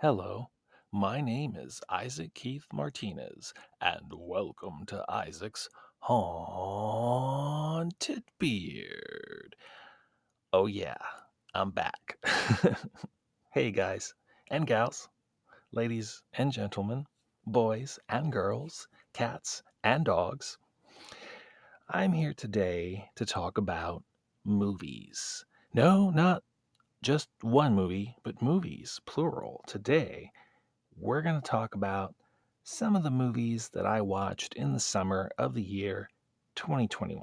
Hello, my name is Isaac Keith Martinez, and welcome to Isaac's Haunted Beard. Oh, yeah, I'm back. hey, guys and gals, ladies and gentlemen, boys and girls, cats and dogs. I'm here today to talk about movies. No, not just one movie, but movies, plural. Today, we're going to talk about some of the movies that I watched in the summer of the year 2021.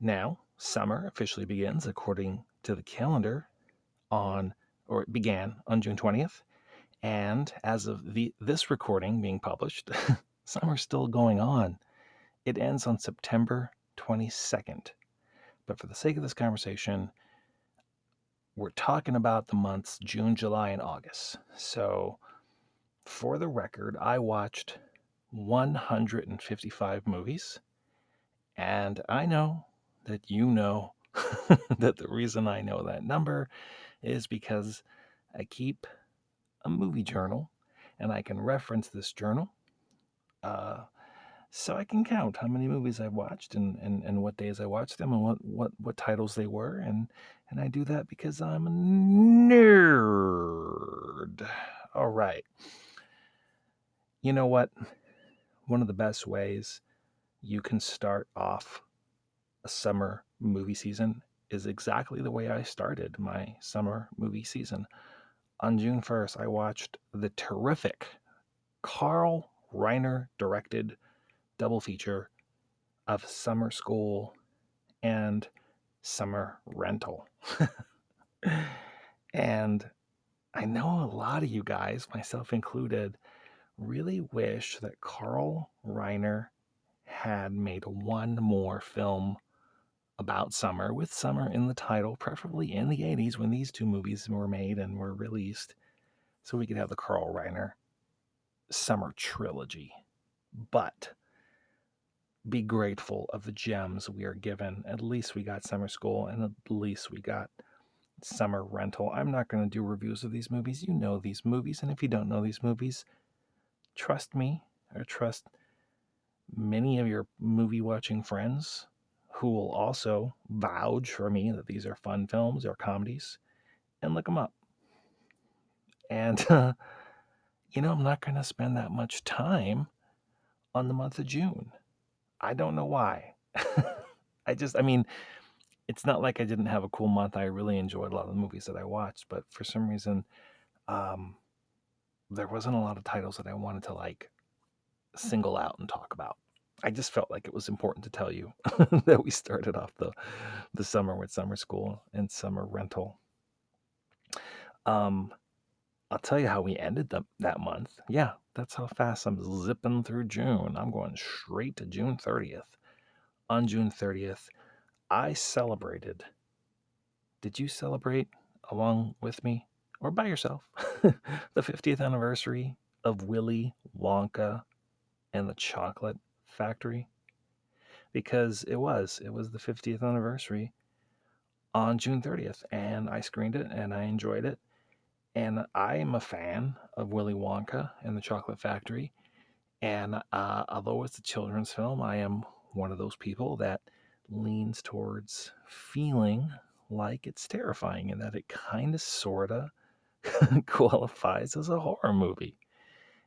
Now, summer officially begins according to the calendar on, or it began on June 20th. And as of the, this recording being published, summer's still going on. It ends on September 22nd. But for the sake of this conversation, we're talking about the months June, July, and August. So, for the record, I watched 155 movies. And I know that you know that the reason I know that number is because I keep a movie journal and I can reference this journal. Uh, so I can count how many movies I've watched and, and, and what days I watched them and what, what, what titles they were. And, and I do that because I'm a nerd. All right. You know what? One of the best ways you can start off a summer movie season is exactly the way I started my summer movie season. On June 1st, I watched the terrific Carl Reiner directed double feature of Summer School and Summer Rental. and I know a lot of you guys, myself included, really wish that Carl Reiner had made one more film about summer with summer in the title, preferably in the 80s when these two movies were made and were released, so we could have the Carl Reiner summer trilogy. But be grateful of the gems we are given. At least we got summer school and at least we got summer rental. I'm not going to do reviews of these movies. You know these movies. And if you don't know these movies, trust me or trust many of your movie watching friends who will also vouch for me that these are fun films or comedies and look them up. And, uh, you know, I'm not going to spend that much time on the month of June. I don't know why. I just, I mean, it's not like I didn't have a cool month. I really enjoyed a lot of the movies that I watched, but for some reason, um, there wasn't a lot of titles that I wanted to like single out and talk about. I just felt like it was important to tell you that we started off the the summer with summer school and summer rental. Um, I'll tell you how we ended the, that month. Yeah, that's how fast I'm zipping through June. I'm going straight to June 30th. On June 30th, I celebrated. Did you celebrate along with me or by yourself the 50th anniversary of Willy Wonka and the Chocolate Factory? Because it was. It was the 50th anniversary on June 30th, and I screened it and I enjoyed it and I am a fan of Willy Wonka and the Chocolate Factory. And uh, although it's a children's film, I am one of those people that leans towards feeling like it's terrifying and that it kind of sort of qualifies as a horror movie.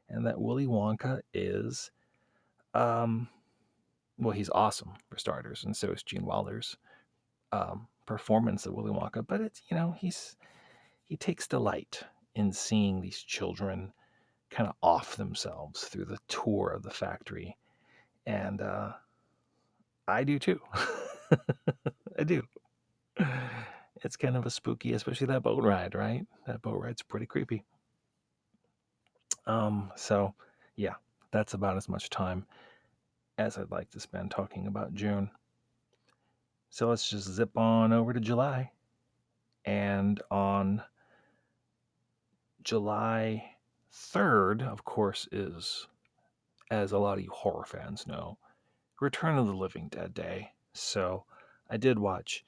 And that Willy Wonka is, um, well, he's awesome for starters, and so is Gene Wilder's um, performance of Willy Wonka. But it's, you know, he's he takes delight in seeing these children kind of off themselves through the tour of the factory. And uh, I do too. I do. It's kind of a spooky, especially that boat ride, right? That boat ride's pretty creepy. Um, so yeah, that's about as much time as I'd like to spend talking about June. So let's just zip on over to July. And on July 3rd, of course, is, as a lot of you horror fans know, Return of the Living Dead Day. So I did watch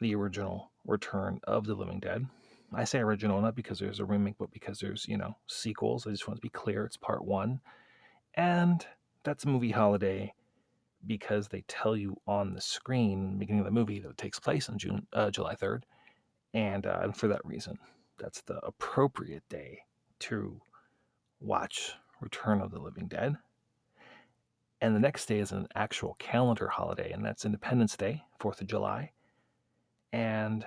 the original Return of the Living Dead I say original not because there's a remake, but because there's, you know, sequels. I just want to be clear it's part one. And that's a movie holiday because they tell you on the screen, beginning of the movie, that it takes place on June, uh, July 3rd. And, uh, and for that reason, that's the appropriate day to watch Return of the Living Dead. And the next day is an actual calendar holiday, and that's Independence Day, 4th of July. And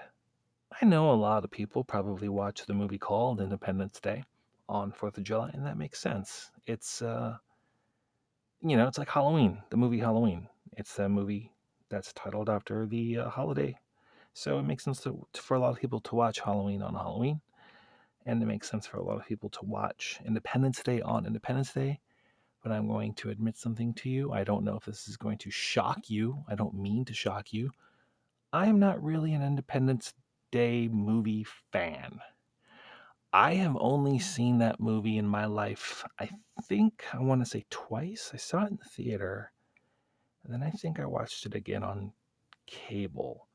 I know a lot of people probably watch the movie called Independence Day on 4th of July, and that makes sense. It's, uh, you know, it's like Halloween, the movie Halloween. It's a movie that's titled after the uh, holiday. So it makes sense to, for a lot of people to watch Halloween on Halloween. And it makes sense for a lot of people to watch Independence Day on Independence Day. But I'm going to admit something to you. I don't know if this is going to shock you. I don't mean to shock you. I am not really an Independence Day movie fan. I have only hmm. seen that movie in my life, I think, I want to say twice. I saw it in the theater, and then I think I watched it again on cable.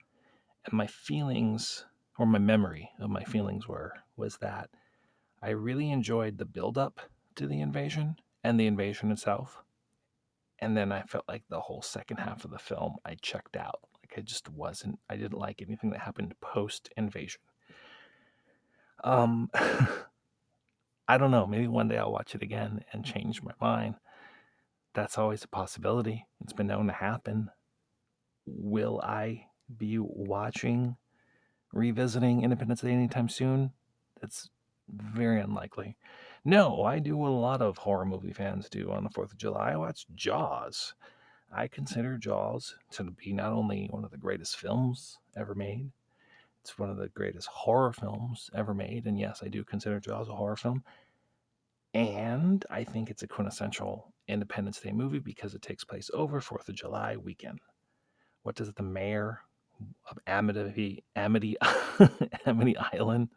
And my feelings, or my memory of my feelings were, was that I really enjoyed the build up to the invasion and the invasion itself. And then I felt like the whole second half of the film, I checked out. Like I just wasn't, I didn't like anything that happened post invasion. Um, I don't know. Maybe one day I'll watch it again and change my mind. That's always a possibility. It's been known to happen. Will I be watching, revisiting Independence Day anytime soon? That's very unlikely. No, I do what a lot of horror movie fans do on the 4th of July. I watch Jaws. I consider Jaws to be not only one of the greatest films ever made, it's one of the greatest horror films ever made. And yes, I do consider Jaws a horror film. And I think it's a quintessential Independence Day movie because it takes place over 4th of July weekend. What does the mayor Amity, Amity, Amity Island?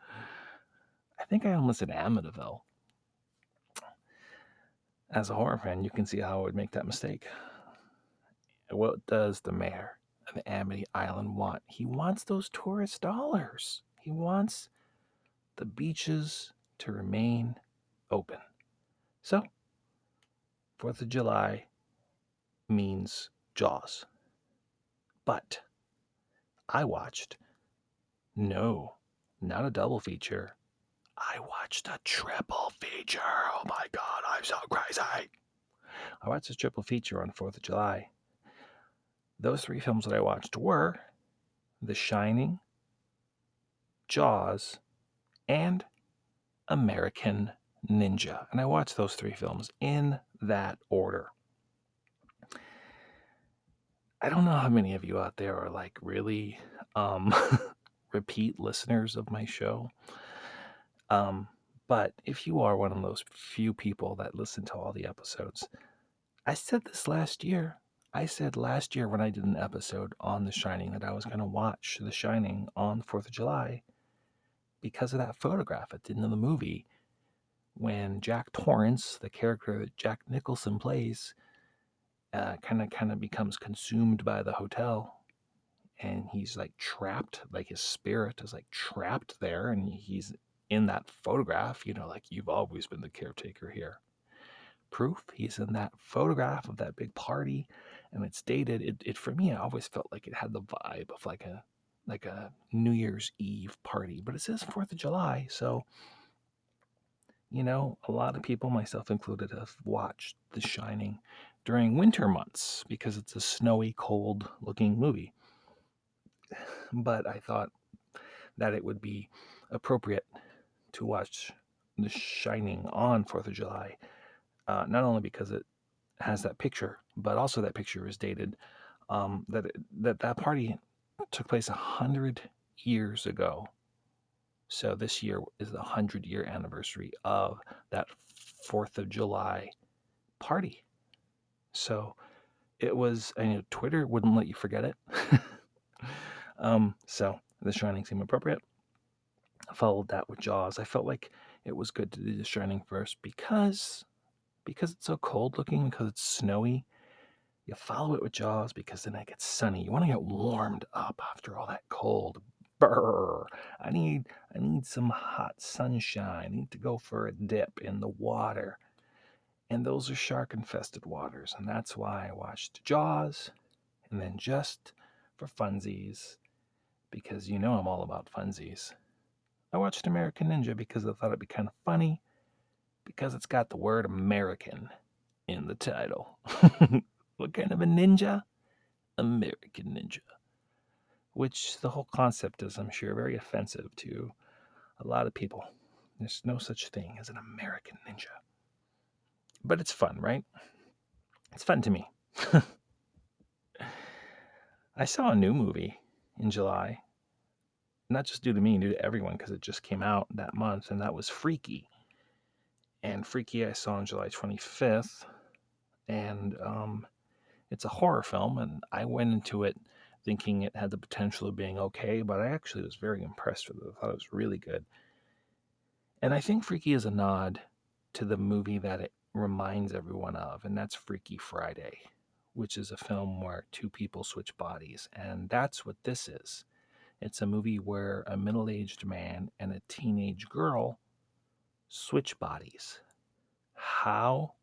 I think I almost said Amityville. As a horror fan, you can see how I would make that mistake. What does the mayor of Amity Island want? He wants those tourist dollars. He wants the beaches to remain open. So, 4th of July means Jaws. But I watched, no, not a double feature. I watched a triple feature. Oh my God, I'm so crazy. I watched a triple feature on 4th of July those three films that I watched were The Shining, Jaws, and American Ninja. And I watched those three films in that order. I don't know how many of you out there are like really um, repeat listeners of my show. Um, but if you are one of those few people that listen to all the episodes, I said this last year. I said last year when I did an episode on The Shining that I was going to watch The Shining on 4th of July because of that photograph at the end of the movie when Jack Torrance, the character that Jack Nicholson plays, kind of kind of becomes consumed by the hotel and he's like trapped like his spirit is like trapped there and he's in that photograph you know like you've always been the caretaker here proof he's in that photograph of that big party and it's dated. It, it for me, I always felt like it had the vibe of like a like a New Year's Eve party, but it says Fourth of July, so you know, a lot of people, myself included, have watched The Shining during winter months because it's a snowy, cold looking movie. But I thought that it would be appropriate to watch The Shining on 4th of July, uh, not only because it has that picture, but also that picture is dated. Um, that that that party took place a hundred years ago. So this year is the hundred year anniversary of that Fourth of July party. So it was. I know Twitter wouldn't let you forget it. um, so The Shining seemed appropriate. I followed that with Jaws. I felt like it was good to do The Shining first because because it's so cold looking, because it's snowy. You follow it with Jaws because then it gets sunny. You want to get warmed up after all that cold. Brr. I need I need some hot sunshine. I need to go for a dip in the water. And those are shark infested waters. And that's why I watched Jaws. And then just for funsies, because you know I'm all about funsies, I watched American Ninja because I thought it'd be kind of funny because it's got the word American in the title. what kind of a ninja? American Ninja. Which the whole concept is, I'm sure, very offensive to a lot of people. There's no such thing as an American Ninja. But it's fun, right? It's fun to me. I saw a new movie in July. Not just due to me, due to everyone, because it just came out that month, and that was Freaky. And Freaky I saw on July 25th. And um, it's a horror film, and I went into it thinking it had the potential of being okay, but I actually was very impressed with it. I thought it was really good. And I think Freaky is a nod to the movie that it reminds everyone of, and that's Freaky Friday, which is a film where two people switch bodies. And that's what this is. It's a movie where a middle aged man and a teenage girl switch bodies. How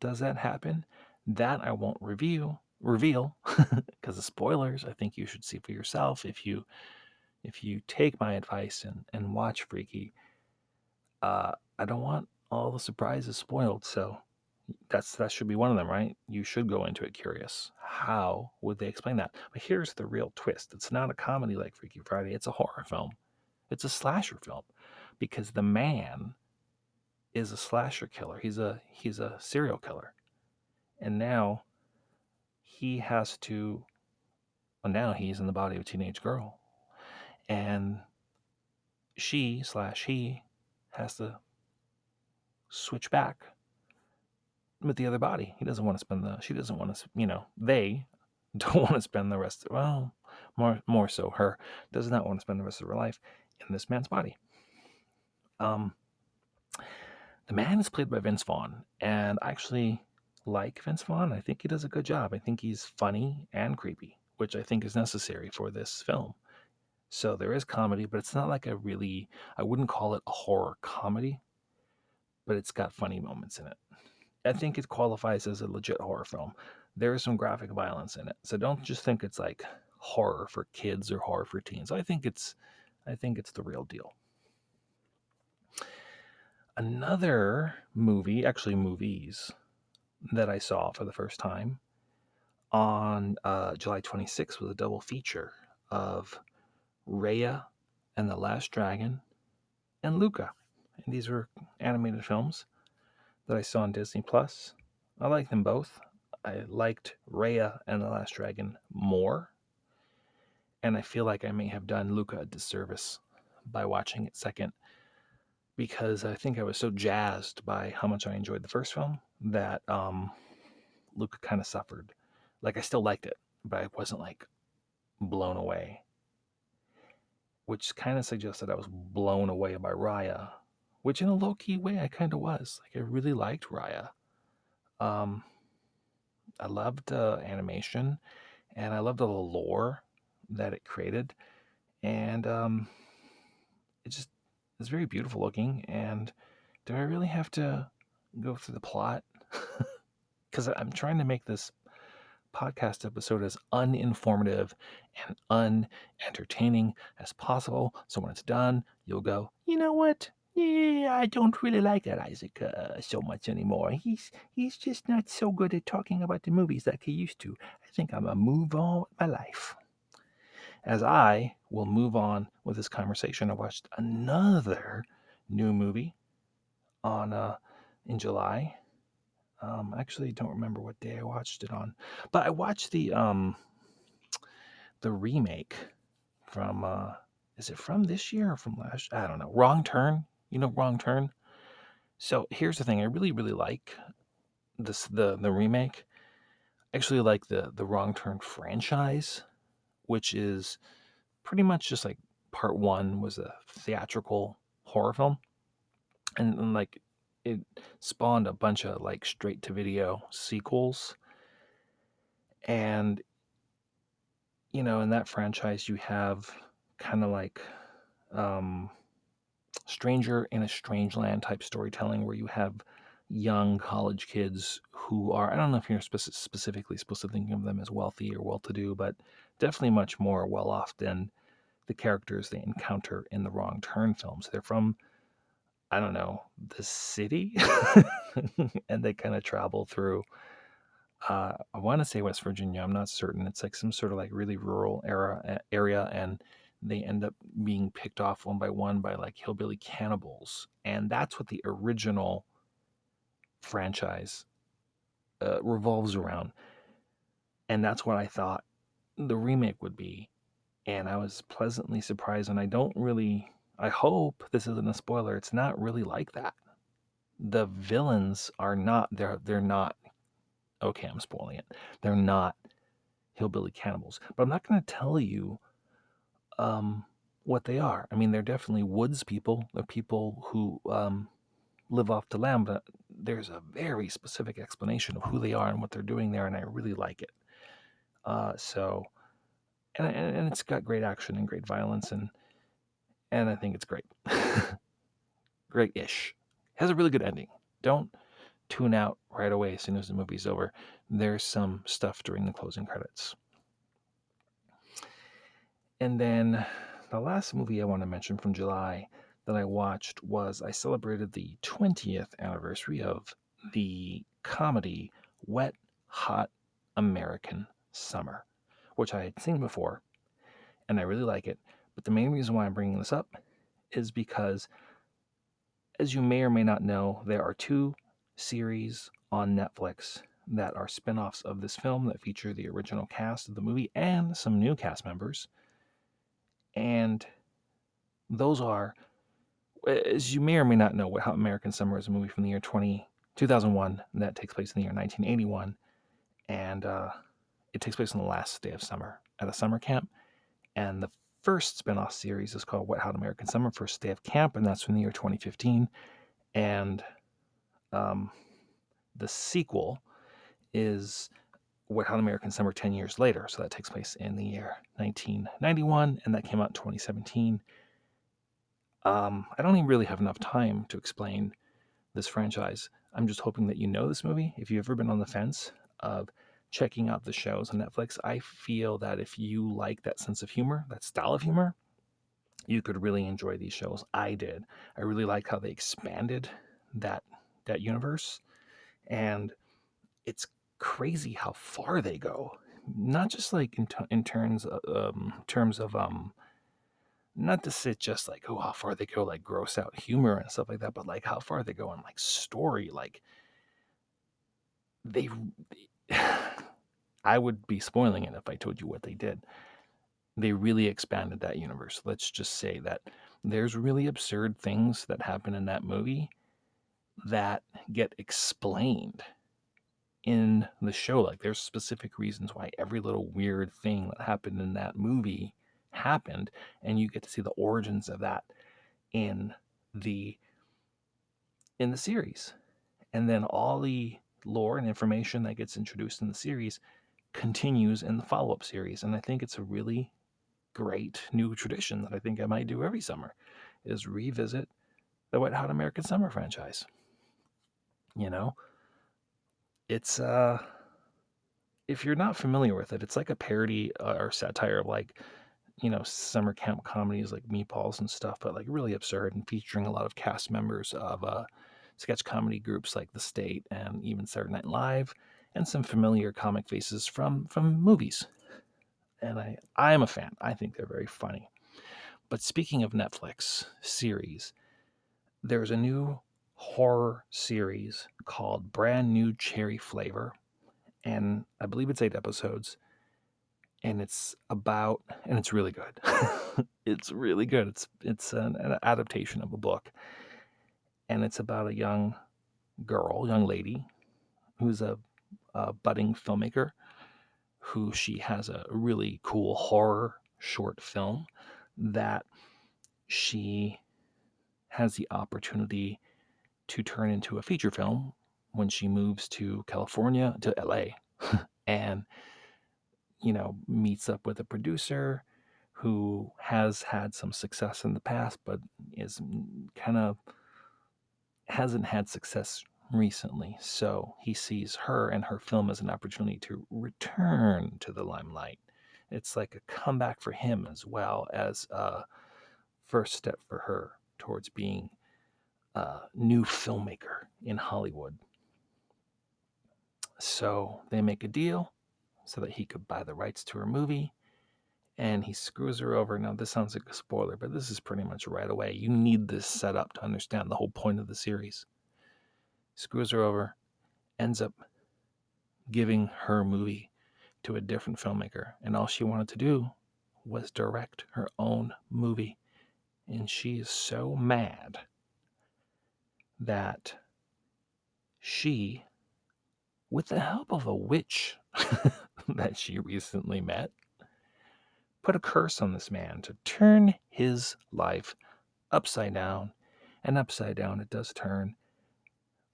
does that happen? That I won't review reveal because of spoilers. I think you should see for yourself if you if you take my advice and, and watch Freaky. Uh, I don't want all the surprises spoiled, so that's that should be one of them, right? You should go into it curious. How would they explain that? But here's the real twist. It's not a comedy like Freaky Friday, it's a horror film. It's a slasher film because the man is a slasher killer. He's a he's a serial killer. And now he has to well now he's in the body of a teenage girl. And she slash he has to switch back with the other body. He doesn't want to spend the she doesn't want to you know, they don't want to spend the rest of, well, more more so her does not want to spend the rest of her life in this man's body. Um the man is played by Vince Vaughn, and I actually like Vince Vaughn. I think he does a good job. I think he's funny and creepy, which I think is necessary for this film. So there is comedy, but it's not like a really, I wouldn't call it a horror comedy, but it's got funny moments in it. I think it qualifies as a legit horror film. There is some graphic violence in it. So don't just think it's like horror for kids or horror for teens. I think it's I think it's the real deal. Another movie, actually movies that I saw for the first time on uh, July 26th was a double feature of Raya and the Last Dragon and Luca. And these were animated films that I saw on Disney Plus. I like them both. I liked Raya and the Last Dragon more. And I feel like I may have done Luca a disservice by watching it second because I think I was so jazzed by how much I enjoyed the first film that um, Luca kind of suffered. Like I still liked it, but I wasn't like blown away. Which kind of suggests that I was blown away by Raya, which in a low key way I kind of was. Like I really liked Raya. Um, I loved uh, animation, and I loved the lore that it created, and um, it just it's very beautiful looking. And do I really have to go through the plot? Because I'm trying to make this podcast episode as uninformative and unentertaining as possible. So when it's done, you'll go, you know what? Yeah, I don't really like that Isaac uh, so much anymore. He's he's just not so good at talking about the movies like he used to. I think I'm gonna move on with my life as I will move on with this conversation, I watched another new movie on uh, in July. Um, actually don't remember what day I watched it on, but I watched the um, the remake from uh, is it from this year or from last? I don't know. Wrong Turn. You know, Wrong Turn. So here's the thing. I really, really like this the the remake. I actually like the the Wrong Turn franchise which is pretty much just like part one was a theatrical horror film. And, and like it spawned a bunch of like straight to video sequels. And you know, in that franchise, you have kind of like um, stranger in a strange land type storytelling where you have young college kids who are i don't know if you're spec- specifically supposed to think of them as wealthy or well-to-do but definitely much more well-off than the characters they encounter in the wrong turn films. They're from i don't know the city? And they kind of travel through uh, i want to say west virginia i'm not certain. It's like some sort of like really rural era area and they end up being picked off one by one by like hillbilly cannibals and that's what the original franchise uh, revolves around. And that's what i thought the remake would be and i was pleasantly surprised and i don't really i hope this isn't a spoiler it's not really like that. The villains are not they're they're not okay i'm spoiling it they're not hillbilly cannibals but i'm not going to tell you um, what they are. I mean, they're definitely woods people. They're people who um, live off the land, but there's a very specific explanation of who they are and what they're doing there, and I really like it. Uh, so, and, and it's got great action and great violence, and and I think it's great, great-ish. Has a really good ending. Don't tune out right away as soon as the movie's over. There's some stuff during the closing credits. And then the last movie I want to mention from July that I watched was I celebrated the 20th anniversary of the comedy Wet Hot American Summer, which I had seen before and I really like it. But the main reason why I'm bringing this up is because, as you may or may not know, there are two series on Netflix that are spin offs of this film that feature the original cast of the movie and some new cast members. And those are, as you may or may not know, Wet Hot American Summer is a movie from the year 20, 2001 that takes place in the year 1981. And uh, it takes place on the last day of summer at a summer camp. And the first spin-off series is called Wet Hot American Summer, First Day of Camp, and that's from the year 2015. And um, the sequel is Wet Hot American Summer 10 years later. So that takes place in the year 1991, and that came out in 2017. Um, I don't even really have enough time to explain this franchise. I'm just hoping that you know this movie. If you've ever been on the fence of checking out the shows on Netflix, I feel that if you like that sense of humor, that style of humor, you could really enjoy these shows. I did. I really liked how they expanded that that universe, and it's crazy how far they go. Not just like in, t- in terms of, um, terms of um, not to sit just like oh how far they go like gross out humor and stuff like that, but like how far they go in like story. Like they, I would be spoiling it if I told you what they did. They really expanded that universe. Let's just say that there's really absurd things that happen in that movie that get explained in the show. Like there's specific reasons why every little weird thing that happened in that movie happened, and you get to see the origins of that in the in the series. And then all the lore and information that gets introduced in the series continues in the follow-up series. And I think it's a really great new tradition that I think I might do every summer is revisit the Wet Hot American Summer franchise. You know, it's uh if you're not familiar with it, it's like a parody uh, or satire of like, you know, summer camp comedies like Meatballs and stuff, but like really absurd and featuring a lot of cast members of uh, sketch comedy groups like The State and even Saturday Night Live, and some familiar comic faces from from movies. And I I am a fan. I think they're very funny. But speaking of Netflix series, there's a new horror series called Brand New Cherry Flavor. And I believe it's eight episodes. And it's about, and it's really good. it's really good. It's it's an, an adaptation of a book, and it's about a young girl, young lady, who's a, a budding filmmaker, who she has a really cool horror short film that she has the opportunity to turn into a feature film when she moves to California, to LA, and, you know, meets up with a producer who has had some success in the past, but is kind of hasn't had success recently. So he sees her and her film as an opportunity to return to the limelight. It's like a comeback for him as well as a first step for her towards being a new filmmaker in Hollywood. So they make a deal so that he could buy the rights to her movie and he screws her over. Now, this sounds like a spoiler, but this is pretty much right away. You need this setup to understand the whole point of the series. Screws her over, ends up giving her movie to a different filmmaker, and all she wanted to do was direct her own movie. And she is so mad that she, with the help of a witch that she recently met, put a curse on this man to turn his life upside down. And upside down it does turn,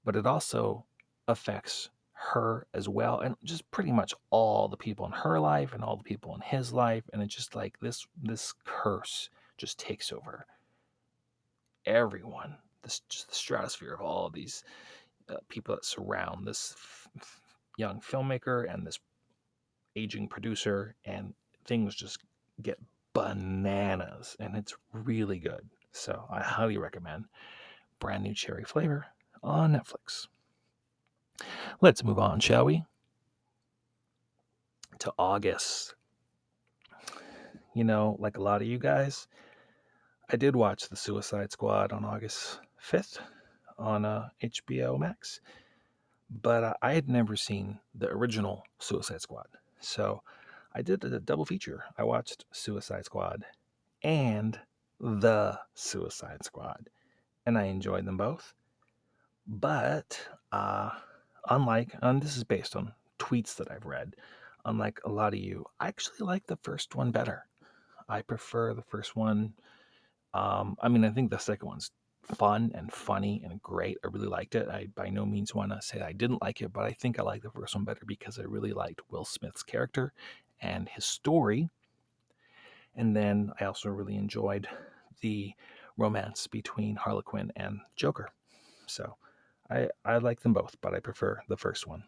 but it also affects her as well and just pretty much all the people in her life and all the people in his life and it's just like this this curse just takes over everyone this just the stratosphere of all of these uh, people that surround this f- young filmmaker and this aging producer and things just get bananas and it's really good. So I highly recommend brand new cherry flavor on Netflix. Let's move on, shall we? To August. You know, like a lot of you guys, I did watch The Suicide Squad on August 5th on uh, HBO Max, but uh, I had never seen the original Suicide Squad. So I did a double feature. I watched Suicide Squad and The Suicide Squad, and I enjoyed them both. But uh, unlike, and this is based on tweets that I've read, unlike a lot of you, I actually like the first one better. I prefer the first one. Um, I mean, I think the second one's fun and funny and great. I really liked it. I by no means want to say I didn't like it, but I think I like the first one better because I really liked Will Smith's character and his story. And then I also really enjoyed the romance between Harley Quinn and Joker. So I, I like them both, but I prefer the first one.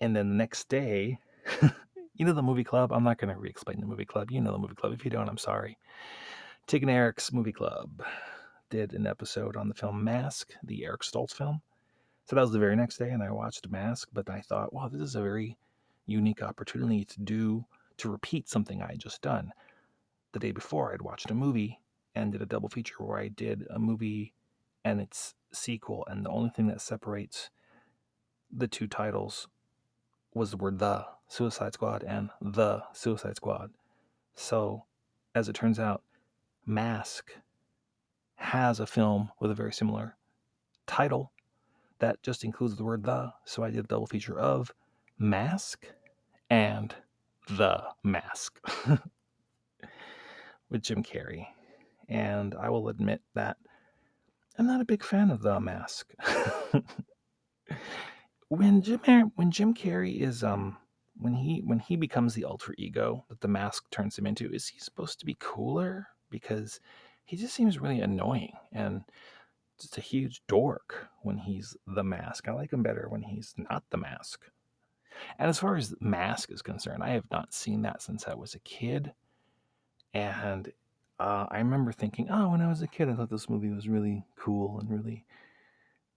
And then the next day, you know the movie club? I'm not going to re explain the movie club. You know the movie club. If you don't, I'm sorry. Tig and Eric's movie club did an episode on the film Mask, the Eric Stoltz film. So that was the very next day, and I watched Mask, but I thought, wow, this is a very unique opportunity to do to repeat something I had just done. The day before, I'd watched a movie and did a double feature where I did a movie and its sequel, and the only thing that separates the two titles was the word the Suicide Squad and the Suicide Squad. So, as it turns out, Mask has a film with a very similar title that just includes the word the. So I did a double feature of Mask and The Mask with Jim Carrey. And I will admit that I'm not a big fan of The Mask. when Jim when Jim Carrey is um when he when he becomes the alter ego that the mask turns him into, is he supposed to be cooler? Because he just seems really annoying and just a huge dork when he's the mask. I like him better when he's not the mask. And as far as Mask is concerned, I have not seen that since I was a kid. And uh, I remember thinking, oh, when I was a kid, I thought this movie was really cool and really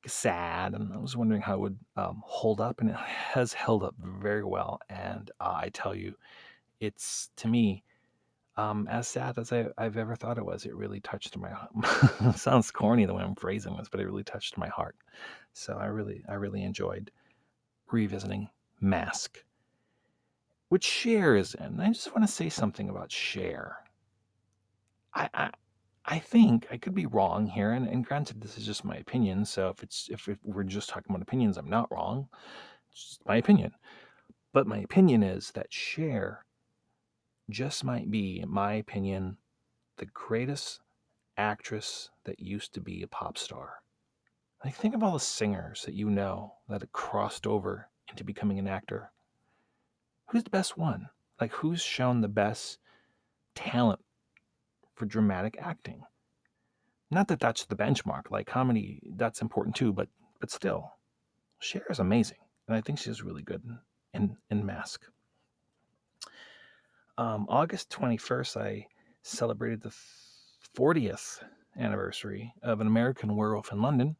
sad. And I was wondering how it would um, hold up. And it has held up very well. And uh, I tell you, it's to me um, as sad as I, have ever thought it was. It really touched my. Heart. Sounds corny the way I'm phrasing this, but it really touched my heart. So I really, I really enjoyed revisiting mask, which Cher is in. I just want to say something about Cher. I, I, I think I could be wrong here, and, and granted, this is just my opinion. So if it's if, we're just talking about opinions, I'm not wrong. It's just my opinion. But my opinion is that Cher just might be, in my opinion, the greatest actress that used to be a pop star. Like think of all the singers that you know that have crossed over into becoming an actor, who's the best one? Like, who's shown the best talent for dramatic acting. Not that that's the benchmark. Like comedy, that's important too, but but still, Cher is amazing, and I think she's really good in in, in Mask. Um, August twenty first, I celebrated the fortieth anniversary of An American Werewolf in London,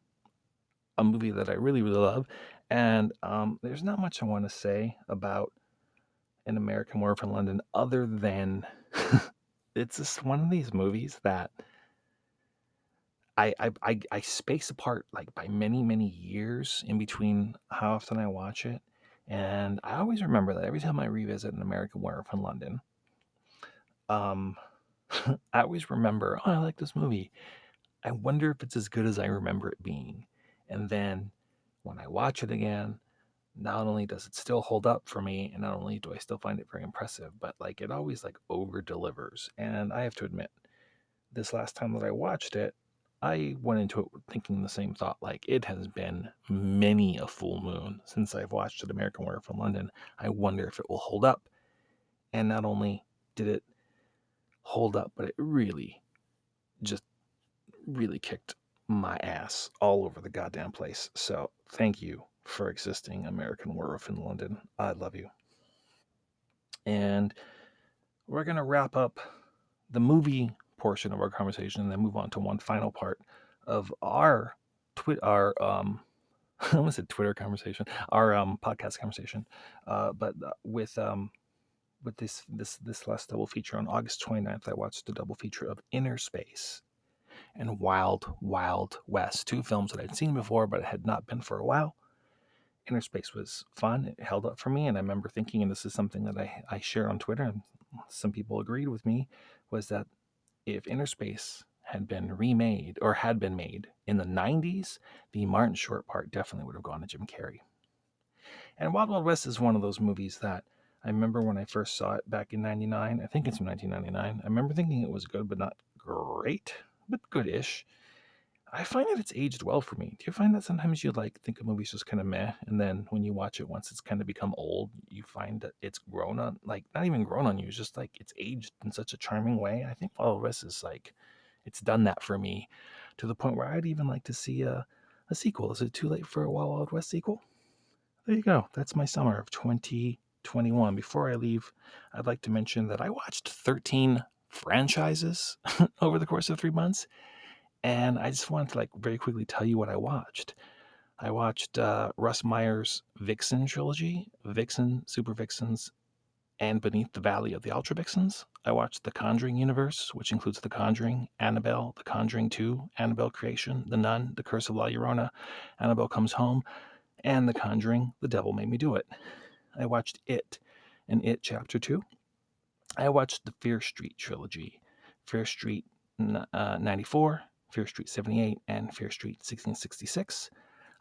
a movie that I really really love, and um, there's not much I want to say about An American Werewolf in London other than it's just one of these movies that I, I, I I space apart like by many many years in between how often I watch it, and I always remember that every time I revisit an American Werewolf in London, um, I always remember oh I like this movie. I wonder if it's as good as I remember it being, and then when I watch it again, not only does it still hold up for me, and not only do I still find it very impressive, but like it always like over delivers. And I have to admit, this last time that I watched it, I went into it thinking the same thought. Like it has been many a full moon since I've watched an American Werewolf in London. I wonder if it will hold up. And not only did it hold up, but it really just really kicked my ass all over the goddamn place. So thank you for existing, American Werewolf in London. I love you. And we're gonna wrap up the movie portion of our conversation and then move on to one final part of our twit our um I almost said Twitter conversation, our um podcast conversation. Uh, but uh, with um with this this this last double feature on August 29th, I watched the double feature of Innerspace and Wild Wild West, two films that I'd seen before but had not been for a while. Innerspace was fun. It held up for me, and I remember thinking, and this is something that I I share on Twitter, and some people agreed with me, was that if Innerspace had been remade or had been made in the 90s, the Martin Short part definitely would have gone to Jim Carrey. And Wild Wild West is one of those movies that I remember when I first saw it back in 99. I think it's from 1999. I remember thinking it was good, but not great, but goodish. I find that it's aged well for me. Do you find that sometimes you like think a movie's just kind of meh, and then when you watch it once it's kind of become old, you find that it's grown on, like not even grown on you, it's just like it's aged in such a charming way. I think Wild West is like, it's done that for me, to the point where I'd even like to see a, a sequel. Is it too late for a Wild Wild West sequel? There you go. That's my summer of 2021. Before I leave, I'd like to mention that I watched 13 franchises over the course of three months and I just wanted to like very quickly tell you what I watched. I watched uh, Russ Meyer's Vixen trilogy, Vixen, Super Vixens, and Beneath the Valley of the Ultra Vixens. I watched The Conjuring universe, which includes The Conjuring, Annabelle, The Conjuring 2, Annabelle Creation, The Nun, The Curse of La Llorona, Annabelle Comes Home, and The Conjuring, The Devil Made Me Do It. I watched It and It Chapter 2. I watched the Fear Street trilogy, Fear Street uh, 94, Fear Street 78, and Fear Street 1666.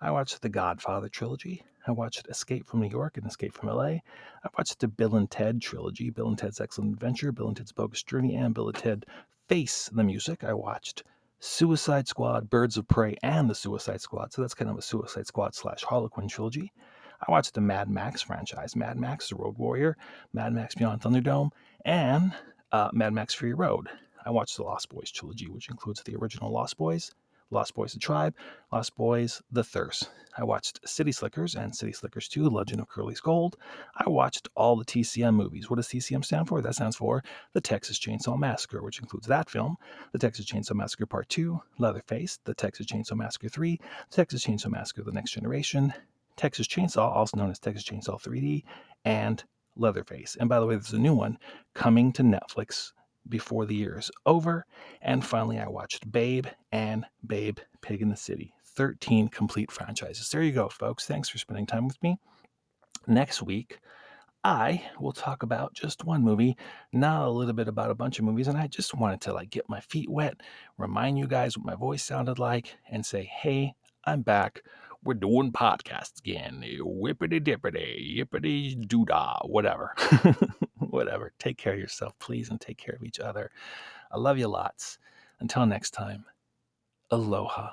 I watched the Godfather trilogy. I watched Escape from New York and Escape from LA. I watched the Bill and Ted trilogy, Bill and Ted's Excellent Adventure, Bill and Ted's Bogus Journey, and Bill and Ted Face the Music. I watched Suicide Squad, Birds of Prey, and the Suicide Squad. So that's kind of a Suicide Squad slash Harley Quinn trilogy. I watched the Mad Max franchise, Mad Max The Road Warrior, Mad Max Beyond Thunderdome, and uh, Mad Max Fury Road. I watched the Lost Boys trilogy, which includes the original Lost Boys, Lost Boys The Tribe, Lost Boys The Thirst. I watched City Slickers and City Slickers 2, Legend of Curly's Gold. I watched all the TCM movies. What does TCM stand for? That stands for The Texas Chainsaw Massacre, which includes that film, The Texas Chainsaw Massacre Part 2, Leatherface, The Texas Chainsaw Massacre 3, The Texas Chainsaw Massacre The Next Generation, Texas Chainsaw, also known as Texas Chainsaw 3D, and Leatherface. And by the way, there's a new one coming to Netflix before the year is over. And finally, I watched Babe and Babe Pig in the City. 13 complete franchises. There you go, folks. Thanks for spending time with me. Next week, I will talk about just one movie, not a little bit about a bunch of movies. And I just wanted to like get my feet wet, remind you guys what my voice sounded like, and say, hey, I'm back. We're doing podcasts again. Whippity dippity, yippity doodah, whatever. whatever. Take care of yourself, please, and take care of each other. I love you lots. Until next time, aloha.